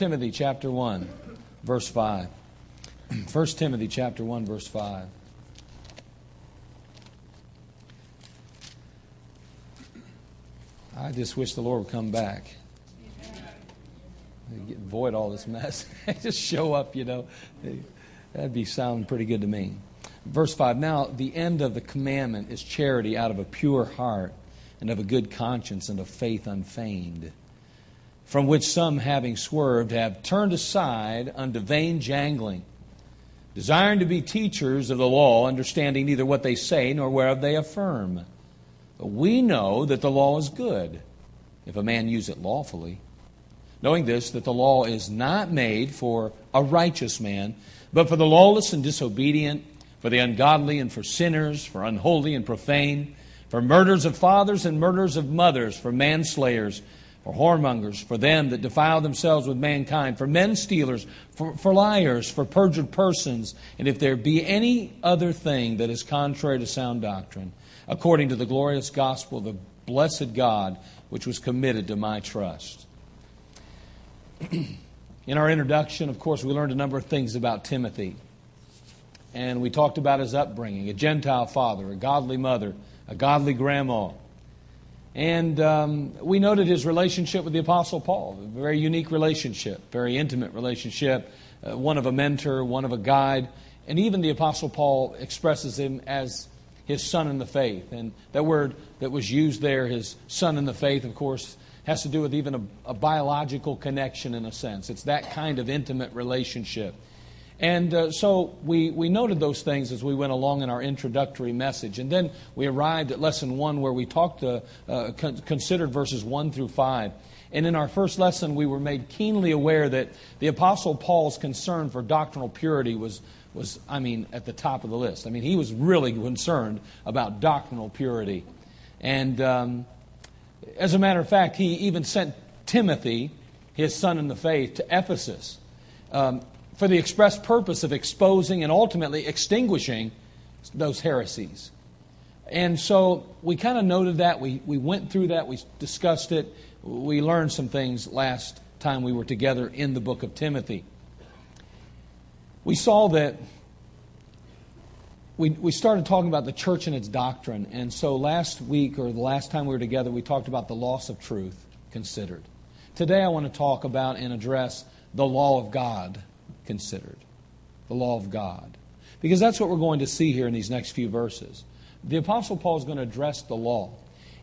Timothy chapter 1, verse 5. 1 Timothy chapter 1, verse 5. I just wish the Lord would come back. Avoid all this mess. just show up, you know. That'd be sounding pretty good to me. Verse 5 Now, the end of the commandment is charity out of a pure heart and of a good conscience and of faith unfeigned, from which some, having swerved, have turned aside unto vain jangling, desiring to be teachers of the law, understanding neither what they say nor whereof they affirm. But we know that the law is good, if a man use it lawfully. Knowing this, that the law is not made for a righteous man, but for the lawless and disobedient, for the ungodly and for sinners, for unholy and profane, for murders of fathers and murders of mothers, for manslayers, for whoremongers, for them that defile themselves with mankind, for men stealers, for, for liars, for perjured persons, and if there be any other thing that is contrary to sound doctrine according to the glorious gospel of the blessed God which was committed to my trust. In our introduction, of course, we learned a number of things about Timothy. And we talked about his upbringing a Gentile father, a godly mother, a godly grandma. And um, we noted his relationship with the Apostle Paul, a very unique relationship, very intimate relationship, uh, one of a mentor, one of a guide. And even the Apostle Paul expresses him as his son in the faith. And that word that was used there, his son in the faith, of course, has to do with even a, a biological connection in a sense. It's that kind of intimate relationship. And uh, so we, we noted those things as we went along in our introductory message. And then we arrived at lesson one where we talked, uh, uh, con- considered verses one through five. And in our first lesson, we were made keenly aware that the Apostle Paul's concern for doctrinal purity was was, I mean, at the top of the list. I mean, he was really concerned about doctrinal purity. And um, as a matter of fact, he even sent Timothy, his son in the faith, to Ephesus um, for the express purpose of exposing and ultimately extinguishing those heresies. And so we kind of noted that. We, we went through that. We discussed it. We learned some things last time we were together in the book of Timothy we saw that we, we started talking about the church and its doctrine. And so last week, or the last time we were together, we talked about the loss of truth considered. Today, I want to talk about and address the law of God considered. The law of God. Because that's what we're going to see here in these next few verses. The Apostle Paul is going to address the law.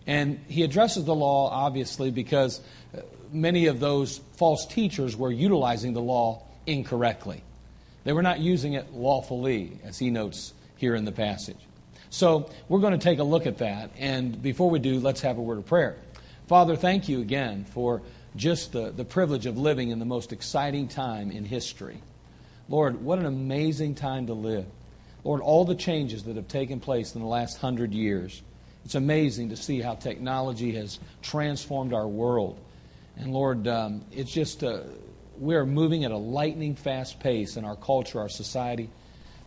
And he addresses the law, obviously, because uh, many of those false teachers were utilizing the law incorrectly. They were not using it lawfully, as he notes here in the passage. So we're going to take a look at that. And before we do, let's have a word of prayer. Father, thank you again for just the, the privilege of living in the most exciting time in history. Lord, what an amazing time to live. Lord, all the changes that have taken place in the last hundred years. It's amazing to see how technology has transformed our world. And Lord, um, it's just uh, we are moving at a lightning fast pace in our culture, our society.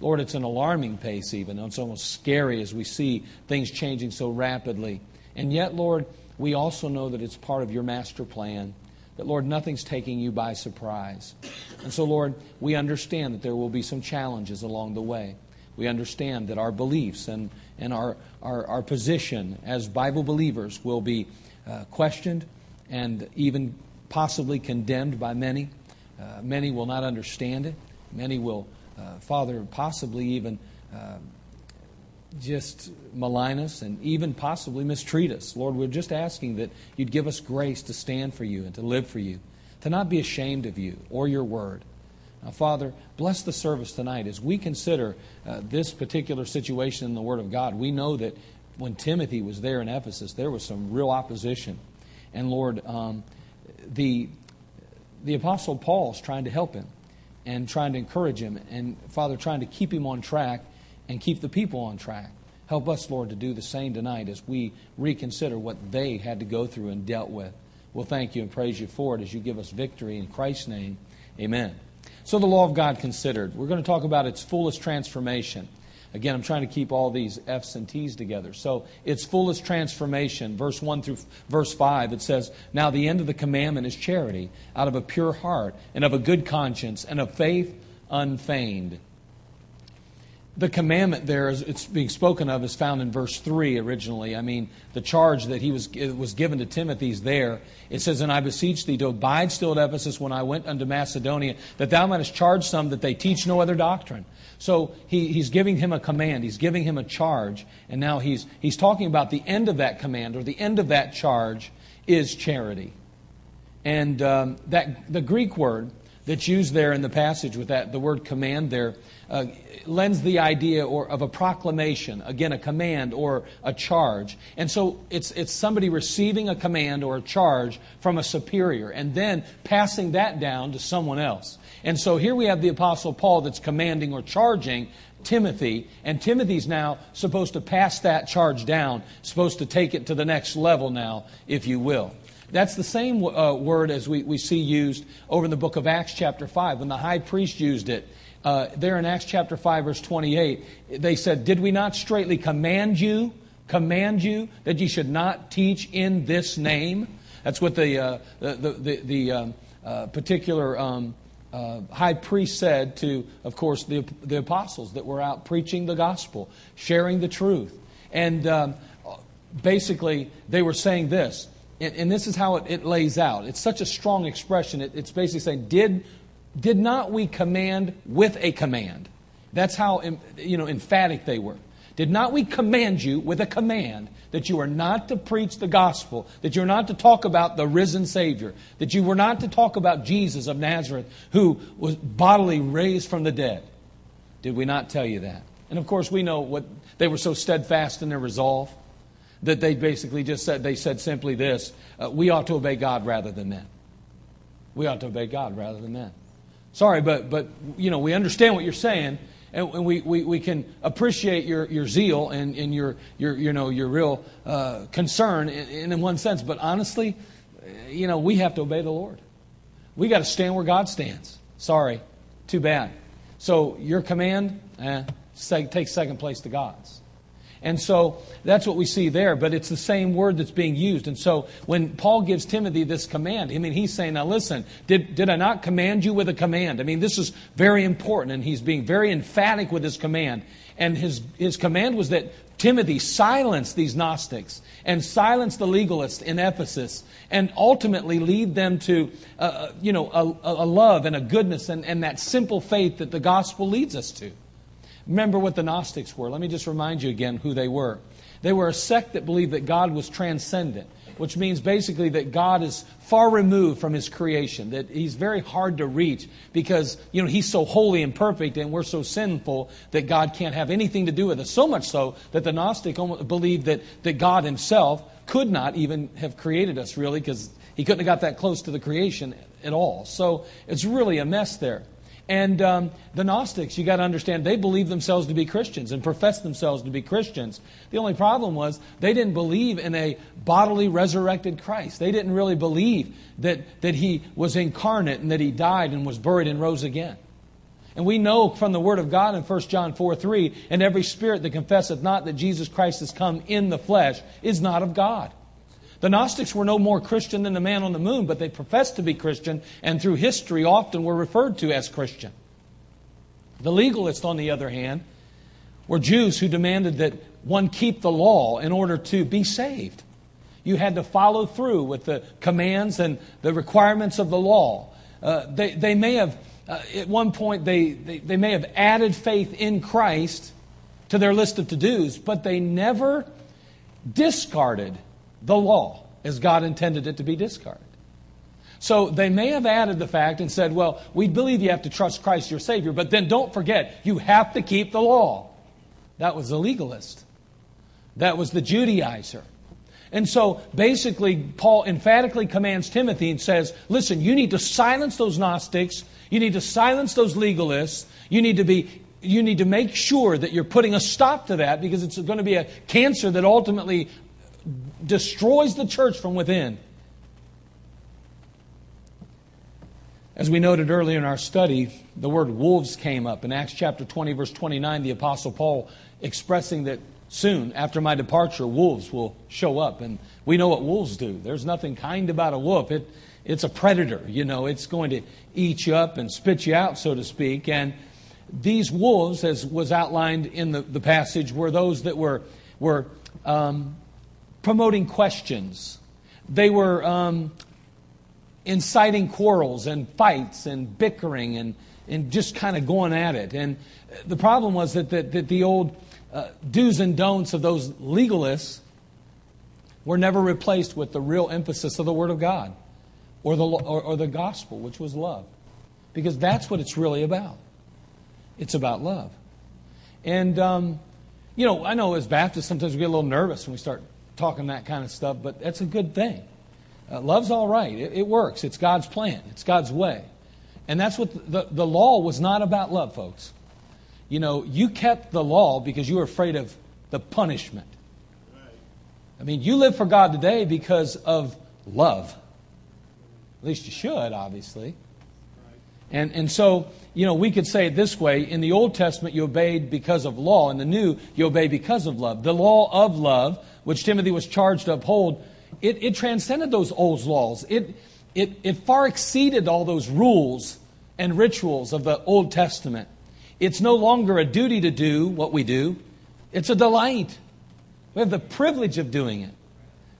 Lord, it's an alarming pace, even. It's almost scary as we see things changing so rapidly. And yet, Lord, we also know that it's part of your master plan. That, Lord, nothing's taking you by surprise. And so, Lord, we understand that there will be some challenges along the way. We understand that our beliefs and, and our, our, our position as Bible believers will be uh, questioned and even possibly condemned by many. Uh, many will not understand it. Many will, uh, Father, possibly even uh, just malign us and even possibly mistreat us. Lord, we're just asking that you'd give us grace to stand for you and to live for you, to not be ashamed of you or your word. Now, Father, bless the service tonight as we consider uh, this particular situation in the Word of God. We know that when Timothy was there in Ephesus, there was some real opposition. And Lord, um, the the Apostle Paul is trying to help him and trying to encourage him, and Father, trying to keep him on track and keep the people on track. Help us, Lord, to do the same tonight as we reconsider what they had to go through and dealt with. We'll thank you and praise you for it as you give us victory in Christ's name. Amen. So, the law of God considered. We're going to talk about its fullest transformation. Again, I'm trying to keep all these F's and T's together. So it's fullest transformation. Verse 1 through verse 5, it says, Now the end of the commandment is charity, out of a pure heart, and of a good conscience, and of faith unfeigned the commandment there, it's being spoken of, is found in verse 3 originally. I mean, the charge that he was, was given to Timothy is there. It says, And I beseech thee to abide still at Ephesus when I went unto Macedonia, that thou mightest charge some that they teach no other doctrine. So he, he's giving him a command, he's giving him a charge, and now he's, he's talking about the end of that command, or the end of that charge is charity. And um, that the Greek word that's used there in the passage with that the word command there uh, lends the idea or of a proclamation again a command or a charge and so it's it's somebody receiving a command or a charge from a superior and then passing that down to someone else and so here we have the apostle paul that's commanding or charging Timothy, and Timothy's now supposed to pass that charge down, supposed to take it to the next level now, if you will. That's the same uh, word as we, we see used over in the book of Acts, chapter 5, when the high priest used it. Uh, there in Acts chapter 5, verse 28, they said, Did we not straightly command you, command you that ye should not teach in this name? That's what the, uh, the, the, the um, uh, particular um, uh, high priest said to, of course, the, the apostles that were out preaching the gospel, sharing the truth. And um, basically, they were saying this and, this is how it, it, lays out. It's such a strong expression. It, it's basically saying, did, did not we command with a command? That's how you know, emphatic they were. Did not we command you with a command that you are not to preach the gospel, that you're not to talk about the risen Savior, that you were not to talk about Jesus of Nazareth who was bodily raised from the dead? Did we not tell you that? And of course, we know what they were so steadfast in their resolve that they basically just said, they said simply this uh, we ought to obey God rather than men. We ought to obey God rather than men. Sorry, but, but you know, we understand what you're saying, and, we, we, we can appreciate your, your zeal and, and your, your, you know, your real uh, concern in, in one sense, but honestly, you know, we have to obey the Lord. We got to stand where God stands. Sorry, too bad. So your command, eh, takes second place to God's. And so that's what we see there, but it's the same word that's being used. And so when Paul gives Timothy this command, I mean, he's saying, now listen, did, did I not command you with a command? I mean, this is very important, and he's being very emphatic with his command. And his, his command was that Timothy silence these Gnostics and silence the legalists in Ephesus and ultimately lead them to, uh, uh you know, a, a love and a goodness and, and that simple faith that the gospel leads us to. Remember what the Gnostics were. Let me just remind you again who they were. They were a sect that believed that God was transcendent, which means basically that God is far removed from his creation, that he's very hard to reach because, you know, he's so holy and perfect and we're so sinful that God can't have anything to do with us. So much so that the Gnostic believed that, that God himself could not even have created us, really, because he couldn't have got that close to the creation at all. So it's really a mess there. And um, the Gnostics, you got to understand, they believed themselves to be Christians and professed themselves to be Christians. The only problem was they didn't believe in a bodily resurrected Christ. They didn't really believe that, that he was incarnate and that he died and was buried and rose again. And we know from the Word of God in 1 John 4 3, and every spirit that confesseth not that Jesus Christ has come in the flesh is not of God. The Gnostics were no more Christian than the man on the moon, but they professed to be Christian and through history often were referred to as Christian. The legalists, on the other hand, were Jews who demanded that one keep the law in order to be saved. You had to follow through with the commands and the requirements of the law. Uh, they, they may have, uh, at one point, they, they, they may have added faith in Christ to their list of to dos, but they never discarded the law as God intended it to be discarded. So they may have added the fact and said, well, we believe you have to trust Christ your Savior, but then don't forget, you have to keep the law. That was the legalist. That was the Judaizer. And so basically, Paul emphatically commands Timothy and says, listen, you need to silence those Gnostics. You need to silence those legalists. You need to be you need to make sure that you're putting a stop to that because it's going to be a cancer that ultimately destroys the church from within. As we noted earlier in our study, the word wolves came up. In Acts chapter 20, verse 29, the Apostle Paul expressing that soon after my departure, wolves will show up. And we know what wolves do. There's nothing kind about a wolf. It, it's a predator, you know, it's going to eat you up and spit you out, so to speak. And these wolves, as was outlined in the, the passage, were those that were, were um, promoting questions. They were um, inciting quarrels and fights and bickering and, and just kind of going at it. And the problem was that, that, that the old uh, do's and don'ts of those legalists were never replaced with the real emphasis of the Word of God or the, or, or the gospel, which was love. Because that's what it's really about. It's about love. And, um, you know, I know as Baptists, sometimes we get a little nervous when we start talking that kind of stuff, but that's a good thing. Uh, love's all right. It, it, works. It's God's plan. It's God's way. And that's what the, the, the law was not about love, folks. You know, you kept the law because you were afraid of the punishment. I mean, you live for God today because of love. At least you should, obviously. And, and so, you know, we could say it this way in the Old Testament, you obeyed because of law. In the New, you obey because of love. The law of love, which Timothy was charged to uphold, it, it transcended those old laws. It, it, it far exceeded all those rules and rituals of the Old Testament. It's no longer a duty to do what we do, it's a delight. We have the privilege of doing it.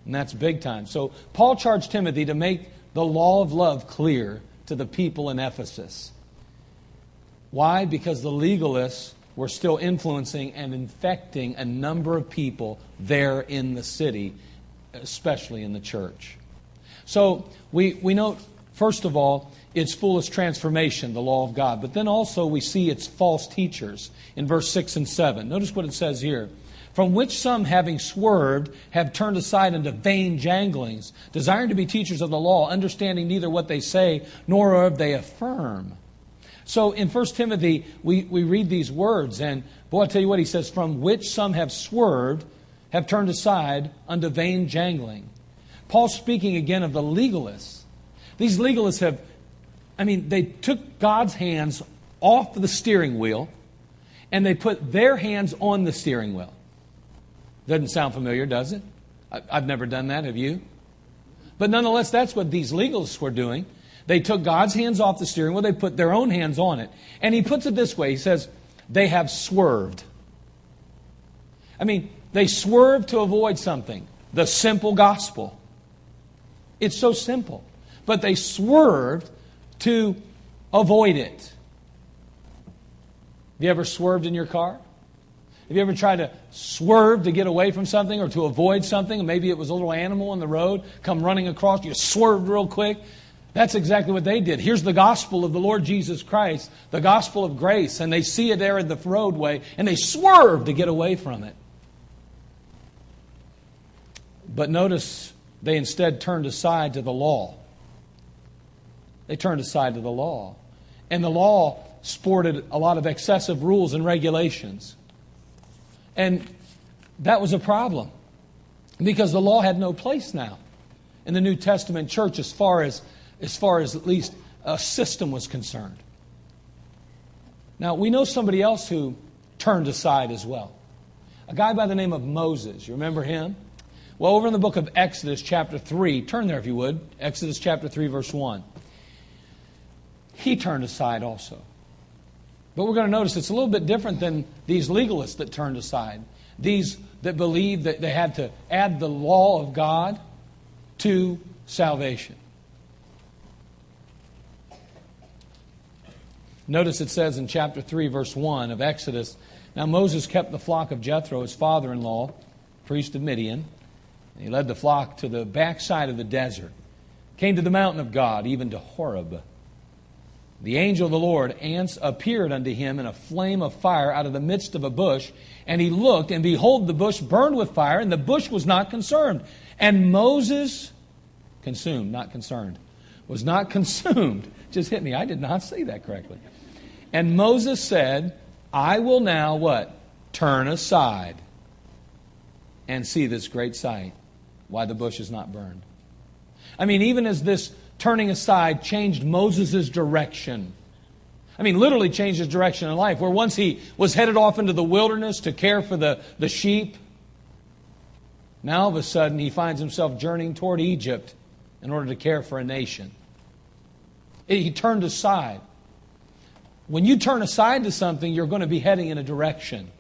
And that's big time. So Paul charged Timothy to make the law of love clear to the people in Ephesus. Why? Because the legalists were still influencing and infecting a number of people there in the city especially in the church. So we, we note, first of all, its fullest transformation, the law of God. But then also we see its false teachers in verse 6 and 7. Notice what it says here. From which some, having swerved, have turned aside into vain janglings, desiring to be teachers of the law, understanding neither what they say nor what they affirm. So in 1 Timothy, we, we read these words, and boy, i tell you what, he says, From which some have swerved, have turned aside unto vain jangling. Paul's speaking again of the legalists. These legalists have, I mean, they took God's hands off the steering wheel and they put their hands on the steering wheel. Doesn't sound familiar, does it? I've never done that, have you? But nonetheless, that's what these legalists were doing. They took God's hands off the steering wheel, they put their own hands on it. And he puts it this way he says, they have swerved. I mean, they swerve to avoid something the simple gospel. It's so simple. But they swerved to avoid it. Have you ever swerved in your car? Have you ever tried to swerve to get away from something or to avoid something? Maybe it was a little animal on the road come running across. You swerved real quick. That's exactly what they did. Here's the gospel of the Lord Jesus Christ, the gospel of grace, and they see it there in the roadway and they swerve to get away from it. But notice they instead turned aside to the law. They turned aside to the law. And the law sported a lot of excessive rules and regulations. And that was a problem because the law had no place now in the New Testament church as far as, as far as at least a system was concerned. Now, we know somebody else who turned aside as well. A guy by the name of Moses. You remember him? Well, over in the book of Exodus, chapter 3, turn there if you would. Exodus chapter 3, verse 1. He turned aside also. But we're going to notice it's a little bit different than these legalists that turned aside. These that believed that they had to add the law of God to salvation. Notice it says in chapter 3, verse 1 of Exodus Now Moses kept the flock of Jethro, his father in law, priest of Midian. and He led the flock to the backside of the desert, came to the mountain of God, even to Horeb. The angel of the Lord appeared unto him in a flame of fire out of the midst of a bush. And he looked, and behold, the bush burned with fire, and the bush was not concerned. And Moses, consumed, not concerned, was not consumed. Just hit me. I did not say that correctly. And Moses said, I will now what? Turn aside and see this great sight why the bush is not burned. I mean, even as this turning aside changed Moses' direction. I mean, literally changed his direction in life. Where once he was headed off into the wilderness to care for the, the sheep, now all of a sudden he finds himself journeying toward Egypt in order to care for a nation. He turned aside. When you turn aside to something, you're going to be heading in a direction.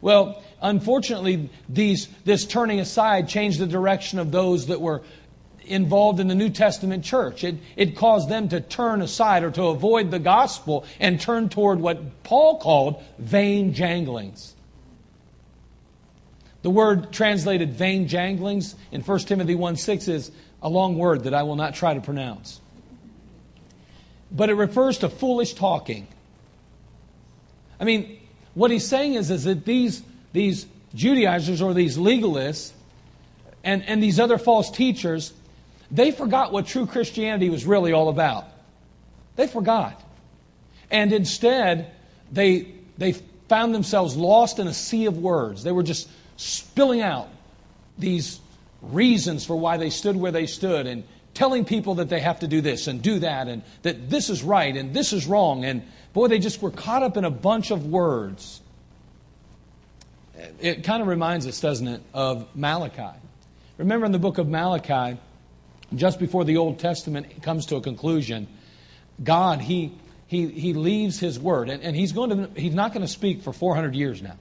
Well, unfortunately, these, this turning aside changed the direction of those that were involved in the New Testament church. It, it caused them to turn aside or to avoid the gospel and turn toward what Paul called vain janglings. The word translated vain janglings in 1 Timothy 1 6 is a long word that I will not try to pronounce. But it refers to foolish talking. I mean, what he's saying is, is that these, these Judaizers or these legalists and, and these other false teachers, they forgot what true Christianity was really all about. They forgot. And instead, they, they found themselves lost in a sea of words. They were just spilling out these reasons for why they stood where they stood and telling people that they have to do this and do that and that this is right and this is wrong. And boy, they just were caught up in a bunch of words. It kind of reminds us, doesn't it, of Malachi. Remember in the book of Malachi, just before the Old Testament comes to a conclusion, God, He, he, he leaves His word, and, and he's, going to, he's not going to speak for 400 years now.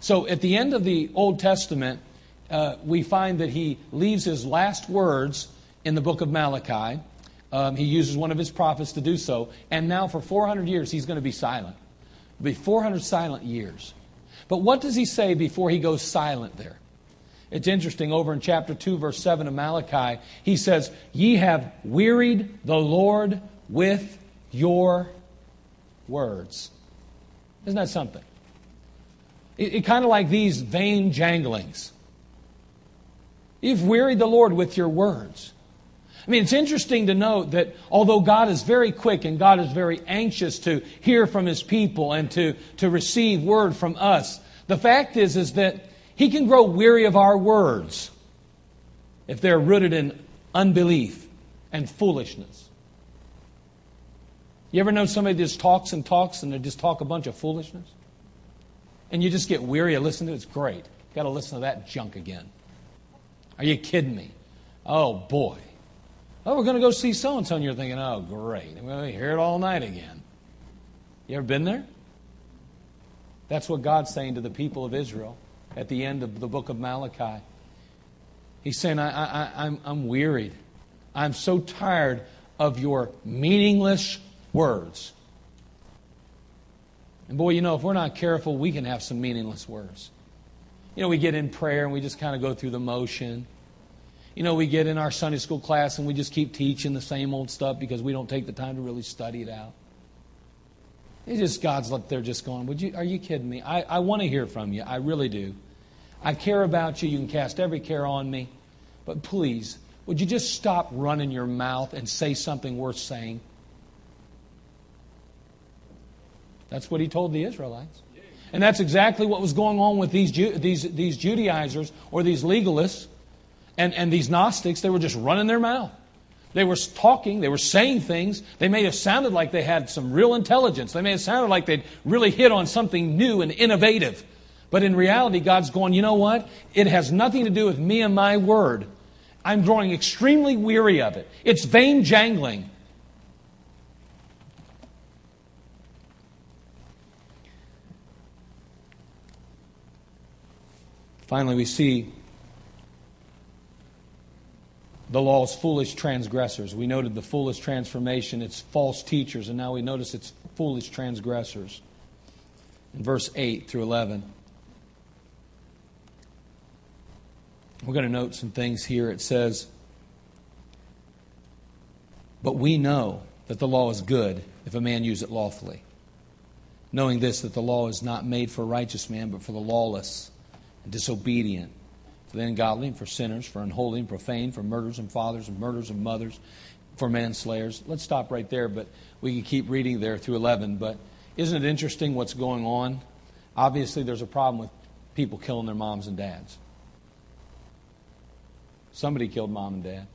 So at the end of the Old Testament, uh, we find that He leaves His last words in the book of Malachi. Um, he uses one of his prophets to do so. And now, for 400 years, he's going to be silent. It'll be 400 silent years. But what does he say before he goes silent there? It's interesting. Over in chapter 2, verse 7 of Malachi, he says, Ye have wearied the Lord with your words. Isn't that something? It, it kind of like these vain janglings. You've wearied the Lord with your words. I mean, it's interesting to note that although God is very quick and God is very anxious to hear from his people and to, to receive word from us, the fact is, is that he can grow weary of our words if they're rooted in unbelief and foolishness. You ever know somebody that just talks and talks and they just talk a bunch of foolishness? And you just get weary of listening to it? It's great. Got to listen to that junk again. Are you kidding me? Oh, boy. Oh, we're going to go see so and so, and you're thinking, oh, great. We're going to hear it all night again. You ever been there? That's what God's saying to the people of Israel at the end of the book of Malachi. He's saying, I, I, I'm, I'm wearied. I'm so tired of your meaningless words. And boy, you know, if we're not careful, we can have some meaningless words. You know, we get in prayer and we just kind of go through the motion. You know, we get in our Sunday school class and we just keep teaching the same old stuff because we don't take the time to really study it out. It's just God's up there just going, Would you, Are you kidding me? I, I want to hear from you. I really do. I care about you. You can cast every care on me. But please, would you just stop running your mouth and say something worth saying? That's what he told the Israelites. And that's exactly what was going on with these, these, these Judaizers or these legalists and, and these Gnostics. They were just running their mouth. They were talking, they were saying things. They may have sounded like they had some real intelligence. They may have sounded like they'd really hit on something new and innovative. But in reality, God's going, you know what? It has nothing to do with me and my word. I'm growing extremely weary of it. It's vain jangling. Finally, we see the law's foolish transgressors. We noted the foolish transformation, it's false teachers, and now we notice it's foolish transgressors. In verse 8 through 11. We're going to note some things here. It says, But we know that the law is good if a man use it lawfully. Knowing this, that the law is not made for a righteous man, but for the lawless and disobedient for the ungodly and for sinners, for unholy and profane, for murderers and fathers and murders and mothers, for manslayers. Let's stop right there, but we can keep reading there through 11. But isn't it interesting what's going on? Obviously, there's a problem with people killing their moms and dads. Somebody killed mom and dad.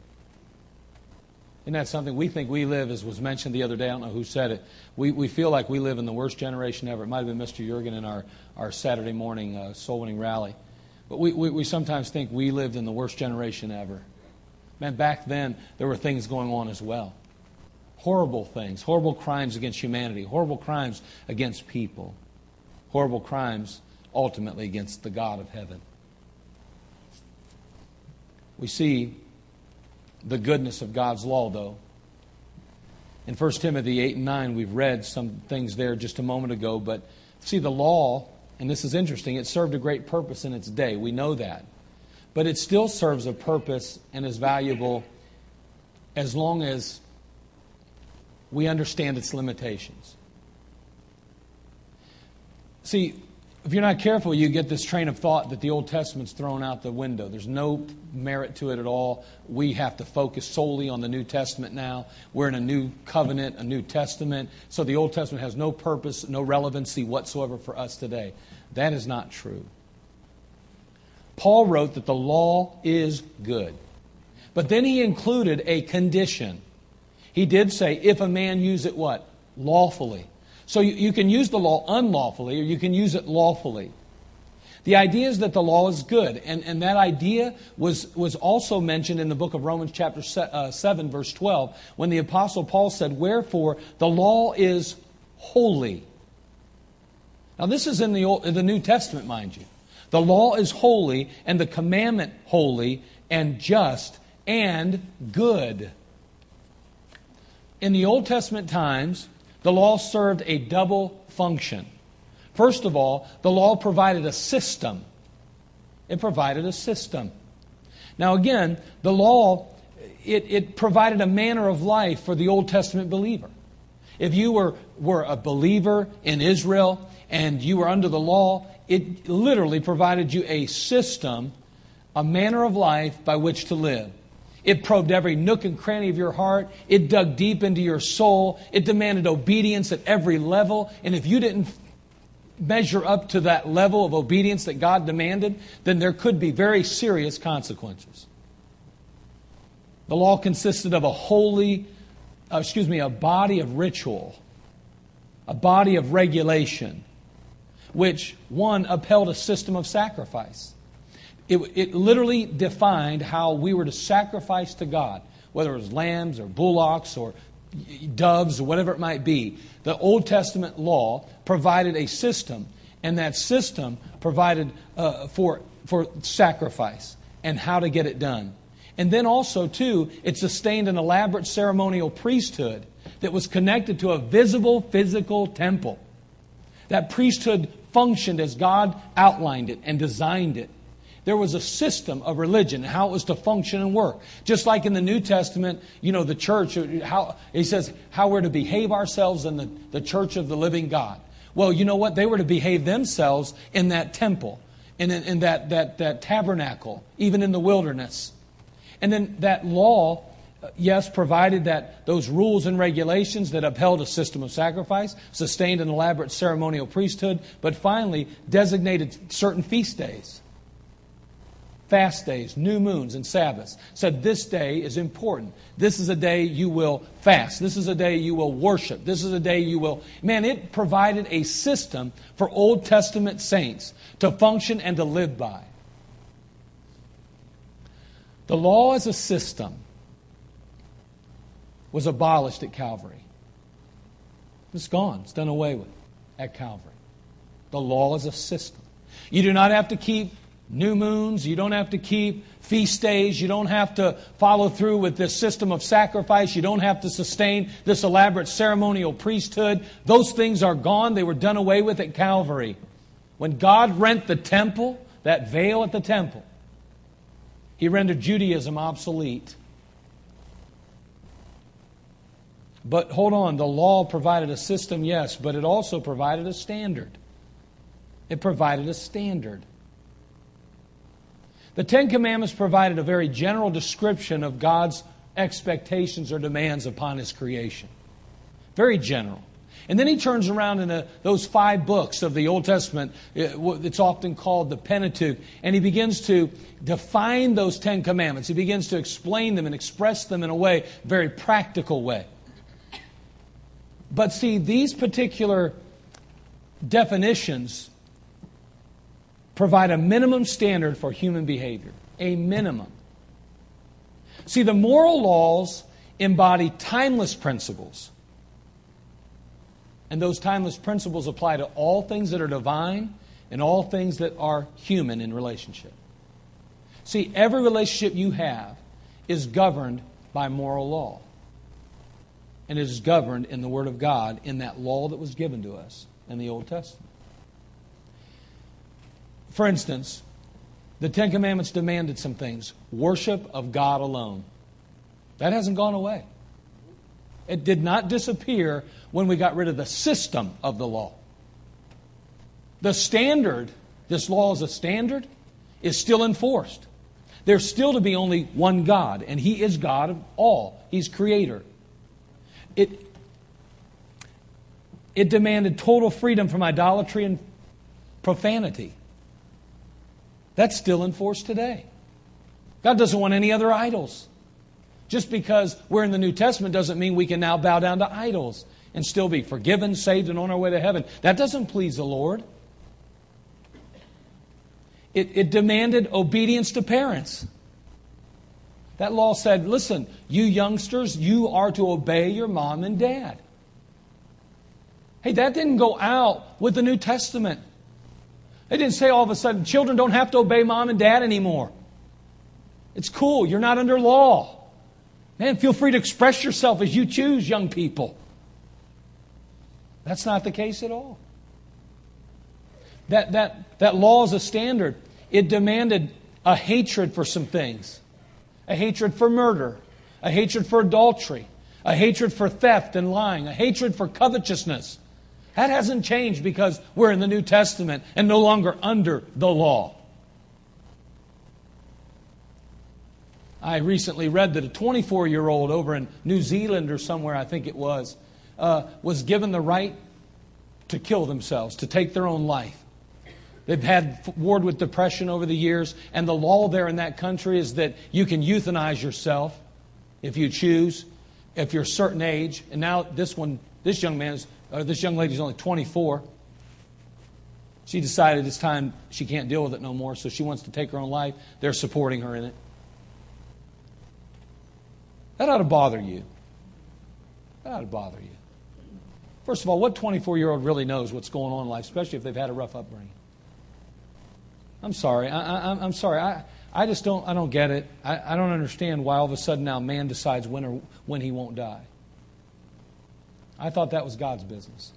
Isn't that something? We think we live, as was mentioned the other day, I don't know who said it, we, we feel like we live in the worst generation ever. It might have been Mr. Jurgen in our, our Saturday morning uh, soul winning rally. But we, we, we sometimes think we lived in the worst generation ever. Man, back then, there were things going on as well. Horrible things, horrible crimes against humanity, horrible crimes against people, horrible crimes ultimately against the God of heaven. We see the goodness of God's law, though. In 1 Timothy 8 and 9, we've read some things there just a moment ago, but see, the law, and this is interesting, it served a great purpose in its day. We know that. But it still serves a purpose and is valuable as long as we understand its limitations. See, if you're not careful, you get this train of thought that the Old Testament's thrown out the window. There's no merit to it at all. We have to focus solely on the New Testament now. We're in a new covenant, a new testament. So the Old Testament has no purpose, no relevancy whatsoever for us today. That is not true. Paul wrote that the law is good. But then he included a condition. He did say, if a man use it what? Lawfully. So you, you can use the law unlawfully or you can use it lawfully. The idea is that the law is good. And, and that idea was, was also mentioned in the book of Romans, chapter uh, 7, verse 12, when the Apostle Paul said, Wherefore the law is holy. Now, this is in the, Old, in the New Testament, mind you. The law is holy, and the commandment holy, and just, and good. In the Old Testament times, the law served a double function. First of all, the law provided a system. It provided a system. Now, again, the law, it, it provided a manner of life for the Old Testament believer. If you were, were a believer in Israel and you were under the law, it literally provided you a system, a manner of life by which to live. It probed every nook and cranny of your heart. It dug deep into your soul. It demanded obedience at every level. And if you didn't measure up to that level of obedience that God demanded, then there could be very serious consequences. The law consisted of a holy, uh, excuse me, a body of ritual, a body of regulation, which one upheld a system of sacrifice. It, it literally defined how we were to sacrifice to God, whether it was lambs or bullocks or doves or whatever it might be. The Old Testament law provided a system, and that system provided uh, for, for sacrifice and how to get it done. And then also, too, it sustained an elaborate ceremonial priesthood that was connected to a visible physical temple. That priesthood functioned as God outlined it and designed it there was a system of religion, how it was to function and work. Just like in the New Testament, you know, the church, how, he says how we're to behave ourselves in the, the church of the living God. Well, you know what? They were to behave themselves in that temple, in, in, in that, that, that tabernacle, even in the wilderness. And then that law, uh, yes, provided that those rules and regulations that upheld a system of sacrifice, sustained an elaborate ceremonial priesthood, but finally designated certain feast days fast days, new moons, and Sabbaths. Said this day is important. This is a day you will fast. This is a day you will worship. This is a day you will. Man, it provided a system for Old Testament saints to function and to live by. The law as a system was abolished at Calvary. It's gone, it's done away with at Calvary. The law is a system. You do not have to keep new moons. You don't have to keep feast days. You don't have to follow through with this system of sacrifice. You don't have to sustain this elaborate ceremonial priesthood. Those things are gone. They were done away with at Calvary. When God rent the temple, that veil at the temple, He rendered Judaism obsolete. But hold on, the law provided a system, yes, but it also provided a standard. It provided a standard. The Ten Commandments provided a very general description of God's expectations or demands upon His creation. Very general. And then he turns around in those five books of the Old Testament, eh, it's often called the Pentateuch, and he begins to define those Ten Commandments. He begins to explain them and express them in a way, very practical way. But see, these particular definitions provide a minimum standard for human behavior. A minimum. See, the moral laws embody timeless principles and those timeless principles apply to all things that are divine and all things that are human in relationship. See, every relationship you have is governed by moral law. And it is governed in the Word of God in that law that was given to us in the Old Testament. For instance, the Ten Commandments demanded some things worship of God alone. That hasn't gone away. It did not disappear when we got rid of the system of the law. The standard, this law is a standard, is still enforced. There's still to be only one God, and He is God of all. He's creator. It, it demanded total freedom from idolatry and profanity. That's still in force today. God doesn't want any other idols. Just because we're in the New Testament doesn't mean we can now bow down to idols and still be forgiven, saved, and on our way to heaven. That doesn't please the Lord. It, it demanded obedience to parents. That law said, listen, you youngsters, you are to obey your mom and dad. Hey, that didn't go out with the New Testament. They didn't say all of a sudden, children don't have to obey mom and dad anymore. It's cool, you're not under law. Man, feel free to express yourself as you choose, young people. That's not the case at all. That, that, that law is a standard. It demanded a hatred for some things a hatred for murder, a hatred for adultery, a hatred for theft and lying, a hatred for covetousness. That hasn't changed because we're in the New Testament and no longer under the law. I recently read that a 24 year old over in New Zealand or somewhere, I think it was, uh, was given the right to kill themselves, to take their own life. They've had warred with depression over the years, and the law there in that country is that you can euthanize yourself if you choose, if you're a certain age. And now this one, this young man's, or this young lady's only 24. She decided it's time she can't deal with it no more, so she wants to take her own life. They're supporting her in it. That ought to bother you. That ought to bother you. First of all, what 24 year old really knows what's going on in life, especially if they've had a rough upbringing? I'm sorry. I, am sorry. I, I just don't, I don't get it. I, I don't understand why all of a sudden now man decides when, or, when he won't die. I thought that was God's business.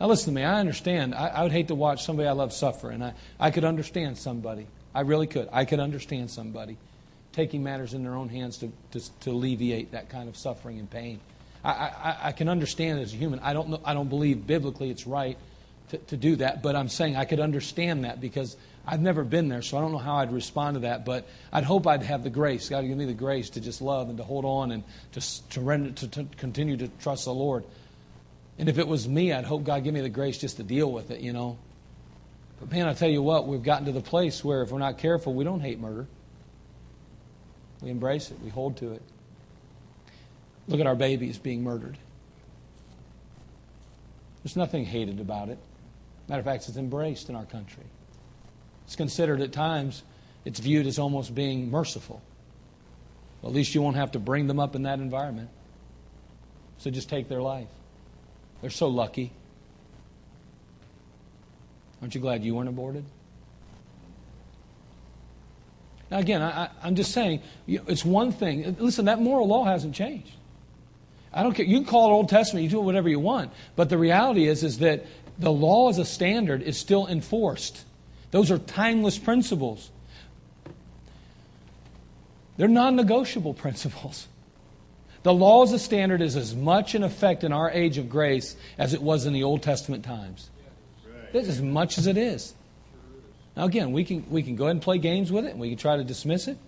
Now, listen to me. I understand. I, I, would hate to watch somebody I love suffer, and I, I could understand somebody. I really could. I could understand somebody taking matters in their own hands to, to, to alleviate that kind of suffering and pain. I, I, I, can understand as a human. I don't, know, I don't believe biblically it's right to, to do that, but I'm saying I could understand that because I've never been there, so I don't know how I'd respond to that. But I'd hope I'd have the grace. God, give me the grace to just love and to hold on and to, to, render, to, to continue to trust the Lord. And if it was me, I'd hope God give me the grace just to deal with it, you know. But man, I tell you what, we've gotten to the place where if we're not careful, we don't hate murder. We embrace it, we hold to it. Look at our babies being murdered. There's nothing hated about it. Matter of fact, it's embraced in our country. It's considered at times, it's viewed as almost being merciful. Well, at least you won't have to bring them up in that environment. So just take their life. They're so lucky. Aren't you glad you weren't aborted? Now, again, I, am just saying, it's one thing. Listen, that moral law hasn't changed. I don't care. You can call it Old Testament, you do whatever you want. But the reality is, is that the law as a standard is still enforced. Those are timeless principles. They're non negotiable principles. The law as a standard is as much in effect in our age of grace as it was in the Old Testament times. It's as much as it is. Now, again, we can, we can go ahead and play games with it and we can try to dismiss it.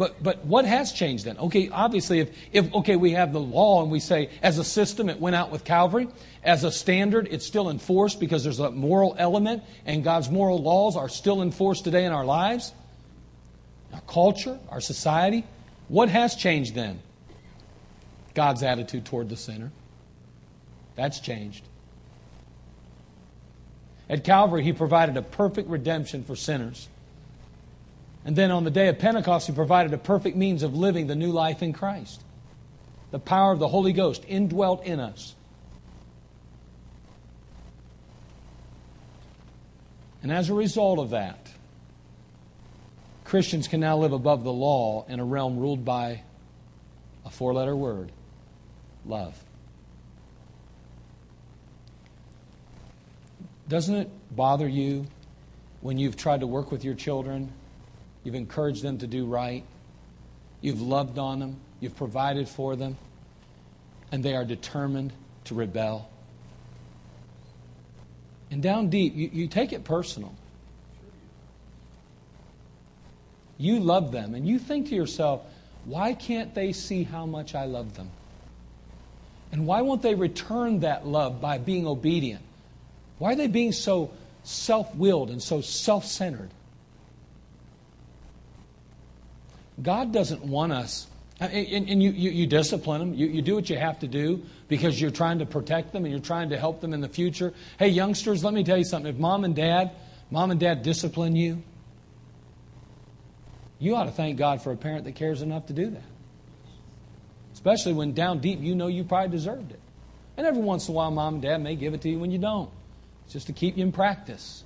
But, but what has changed then? Okay, obviously, if, if, okay, we have the law and we say as a system it went out with Calvary, as a standard it's still enforced because there's a moral element and God's moral laws are still enforced today in our lives, our culture, our society. What has changed then? God's attitude toward the sinner. That's changed. At Calvary, He provided a perfect redemption for sinners. And then on the day of Pentecost, He provided a perfect means of living the new life in Christ. The power of the Holy Ghost indwelt in us. And as a result of that, Christians can now live above the law in a realm ruled by a four letter word love. Doesn't it bother you when you've tried to work with your children You've encouraged them to do right. You've loved on them. You've provided for them. And they are determined to rebel. And down deep, you, you take it personal. You love them, and you think to yourself, why can't they see how much I love them? And why won't they return that love by being obedient? Why are they being so self willed and so self centered? God doesn't want us. And, and you, you, you, discipline them. You, you do what you have to do because you're trying to protect them and you're trying to help them in the future. Hey, youngsters, let me tell you something. If mom and dad, mom and dad discipline you, you ought to thank God for a parent that cares enough to do that. Especially when down deep you know you probably deserved it. And every once in a while, mom and dad may give it to you when you don't. It's just to keep you in practice.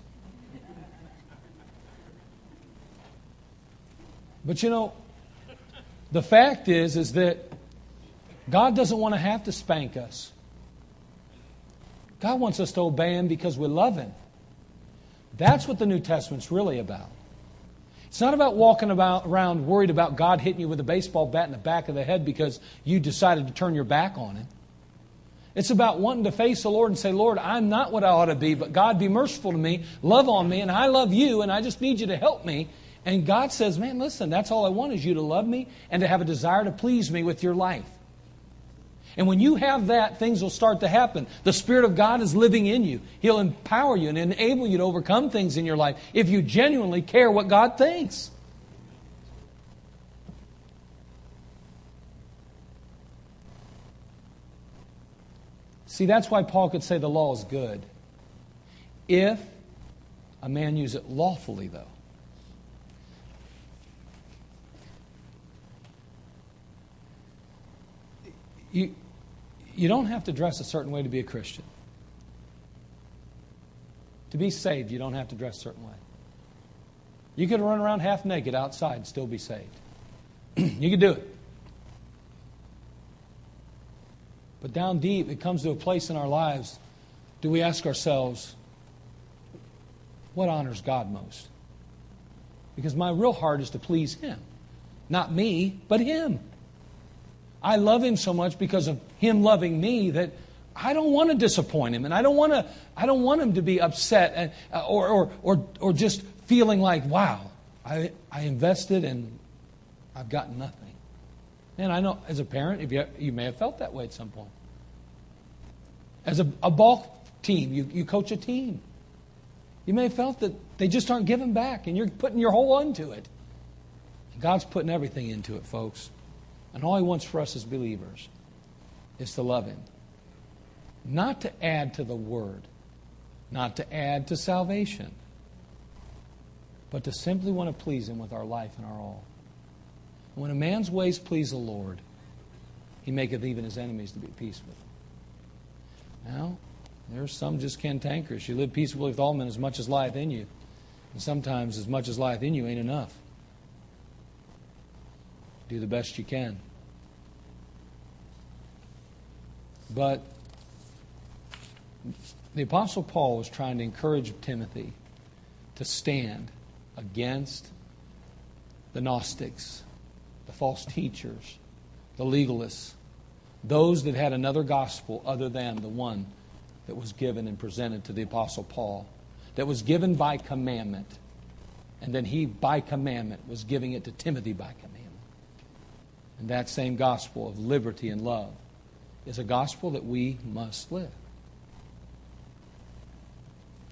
But you know, the fact is, is that God doesn't want to have to spank us. God wants us to obey Him because we love Him. That's what the New Testament's really about. It's not about walking about, around worried about God hitting you with a baseball bat in the back of the head because you decided to turn your back on Him. It's about wanting to face the Lord and say, Lord, I'm not what I ought to be, but God, be merciful to me, love on me, and I love you, and I just need you to help me. And God says, Man, listen, that's all I want is you to love me and to have a desire to please me with your life. And when you have that, things will start to happen. The Spirit of God is living in you. He'll empower you and enable you to overcome things in your life if you genuinely care what God thinks. See, that's why Paul could say the law is good. If a man use it lawfully, though. You, you don't have to dress a certain way to be a Christian. To be saved, you don't have to dress a certain way. You could run around half naked outside and still be saved. you could do it. But down deep, it comes to a place in our lives do we ask ourselves, what honors God most? Because my real heart is to please Him. Not me, but Him. I love him so much because of him loving me that I don't want to disappoint him, and I don't want to. I don't want him to be upset and, uh, or, or, or, or just feeling like, "Wow, I, I invested and I've gotten nothing." And I know, as a parent, if you you may have felt that way at some point. As a, a ball team, you, you coach a team. You may have felt that they just aren't giving back, and you're putting your whole into it. God's putting everything into it, folks. And all He wants for us as believers is to love Him. Not to add to the Word, not to add to salvation, but to simply want to please Him with our life and our all. When a man's ways please the Lord, he maketh even his enemies to be at peace with him. Now, there's some just cantankerous. You live peaceably with all men as much as lieth in you. And sometimes as much as lieth in you ain't enough. Do the best you can. But the Apostle Paul was trying to encourage Timothy to stand against the Gnostics, the false teachers, the legalists, those that had another gospel other than the one that was given and presented to the Apostle Paul, that was given by commandment. And then he, by commandment, was giving it to Timothy by commandment. And that same gospel of liberty and love is a gospel that we must live.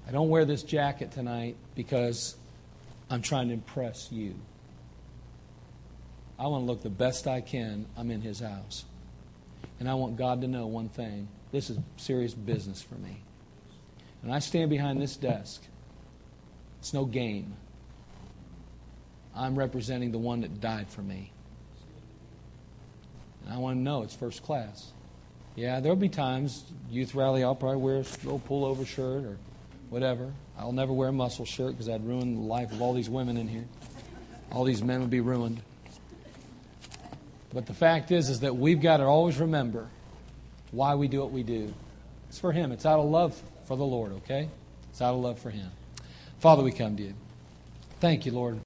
I don't wear this jacket tonight because I'm trying to impress you. I want to look the best I can. I'm in His house. And I want God to know one thing this is serious business for me. And I stand behind this desk. It's no game. I'm representing the one that died for me. I want to know it's first class. Yeah, there'll be times, youth rally, I'll probably wear a little pullover shirt or whatever. I'll never wear a muscle shirt because I'd ruin the life of all these women in here. All these men would be ruined. But the fact is, is that we've got to always remember why we do what we do. It's for Him. It's out of love for the Lord, okay? It's out of love for Him. Father, we come to you. Thank you, Lord.